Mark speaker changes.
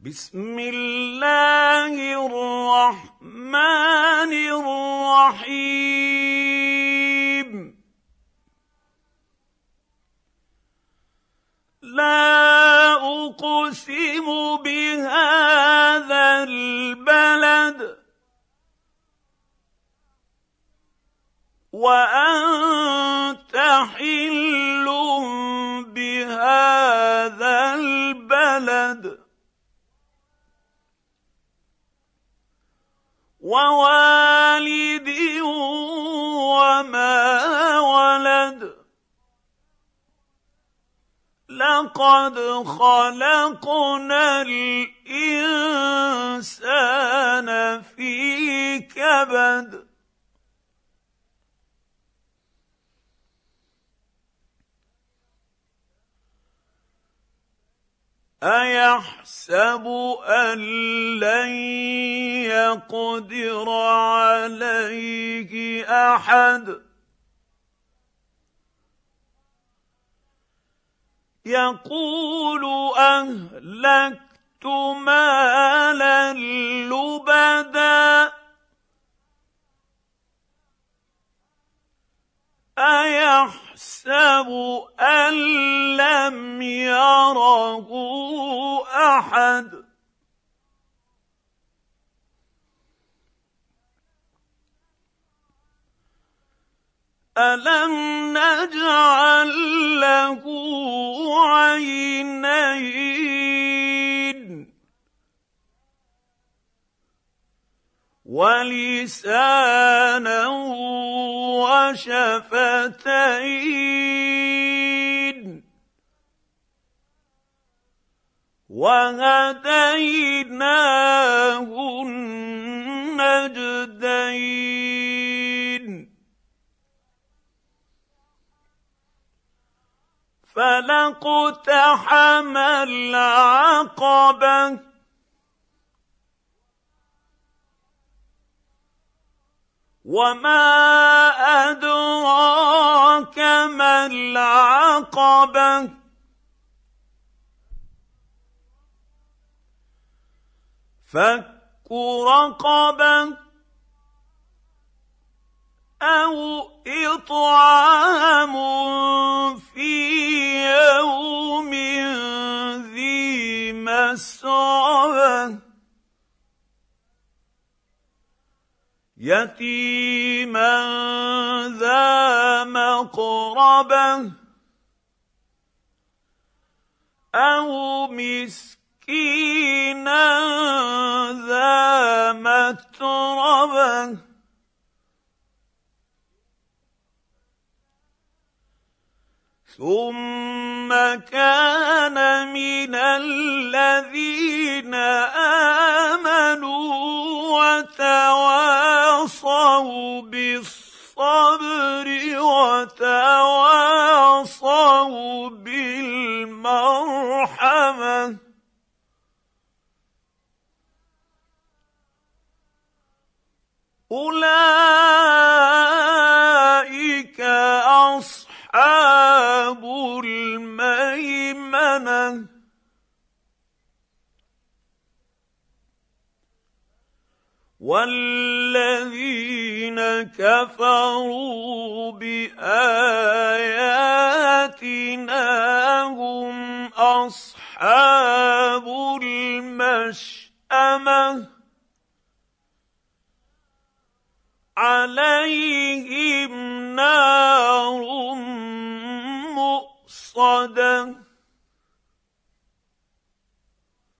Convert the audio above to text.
Speaker 1: بسم الله الرحمن الرحيم. لا أقسم بهذا البلد وأنت حل بهذا البلد. ووالد وما ولد. لقد خلقنا الإنسان في كبد. أيحسب أن لن يقدر عليه أحد. يقول أهلكت مالا لبدا. أيحسب أن لم يره أحد؟ الم نجعل له عينين ولسانا وشفتين وهديناه النجدين فلاقتحم العقبة. وما أدراك ما العقبة. فك رقبة أو إطعام. يتيما ذا مقربه أو مسكينا ذا متربه ثم كان من الذين امنوا وتواصوا بالصبر وتواصوا بالمرحمة. أولئك أصحاب الميمنة. والذين كفروا باياتنا هم اصحاب المشامه عليهم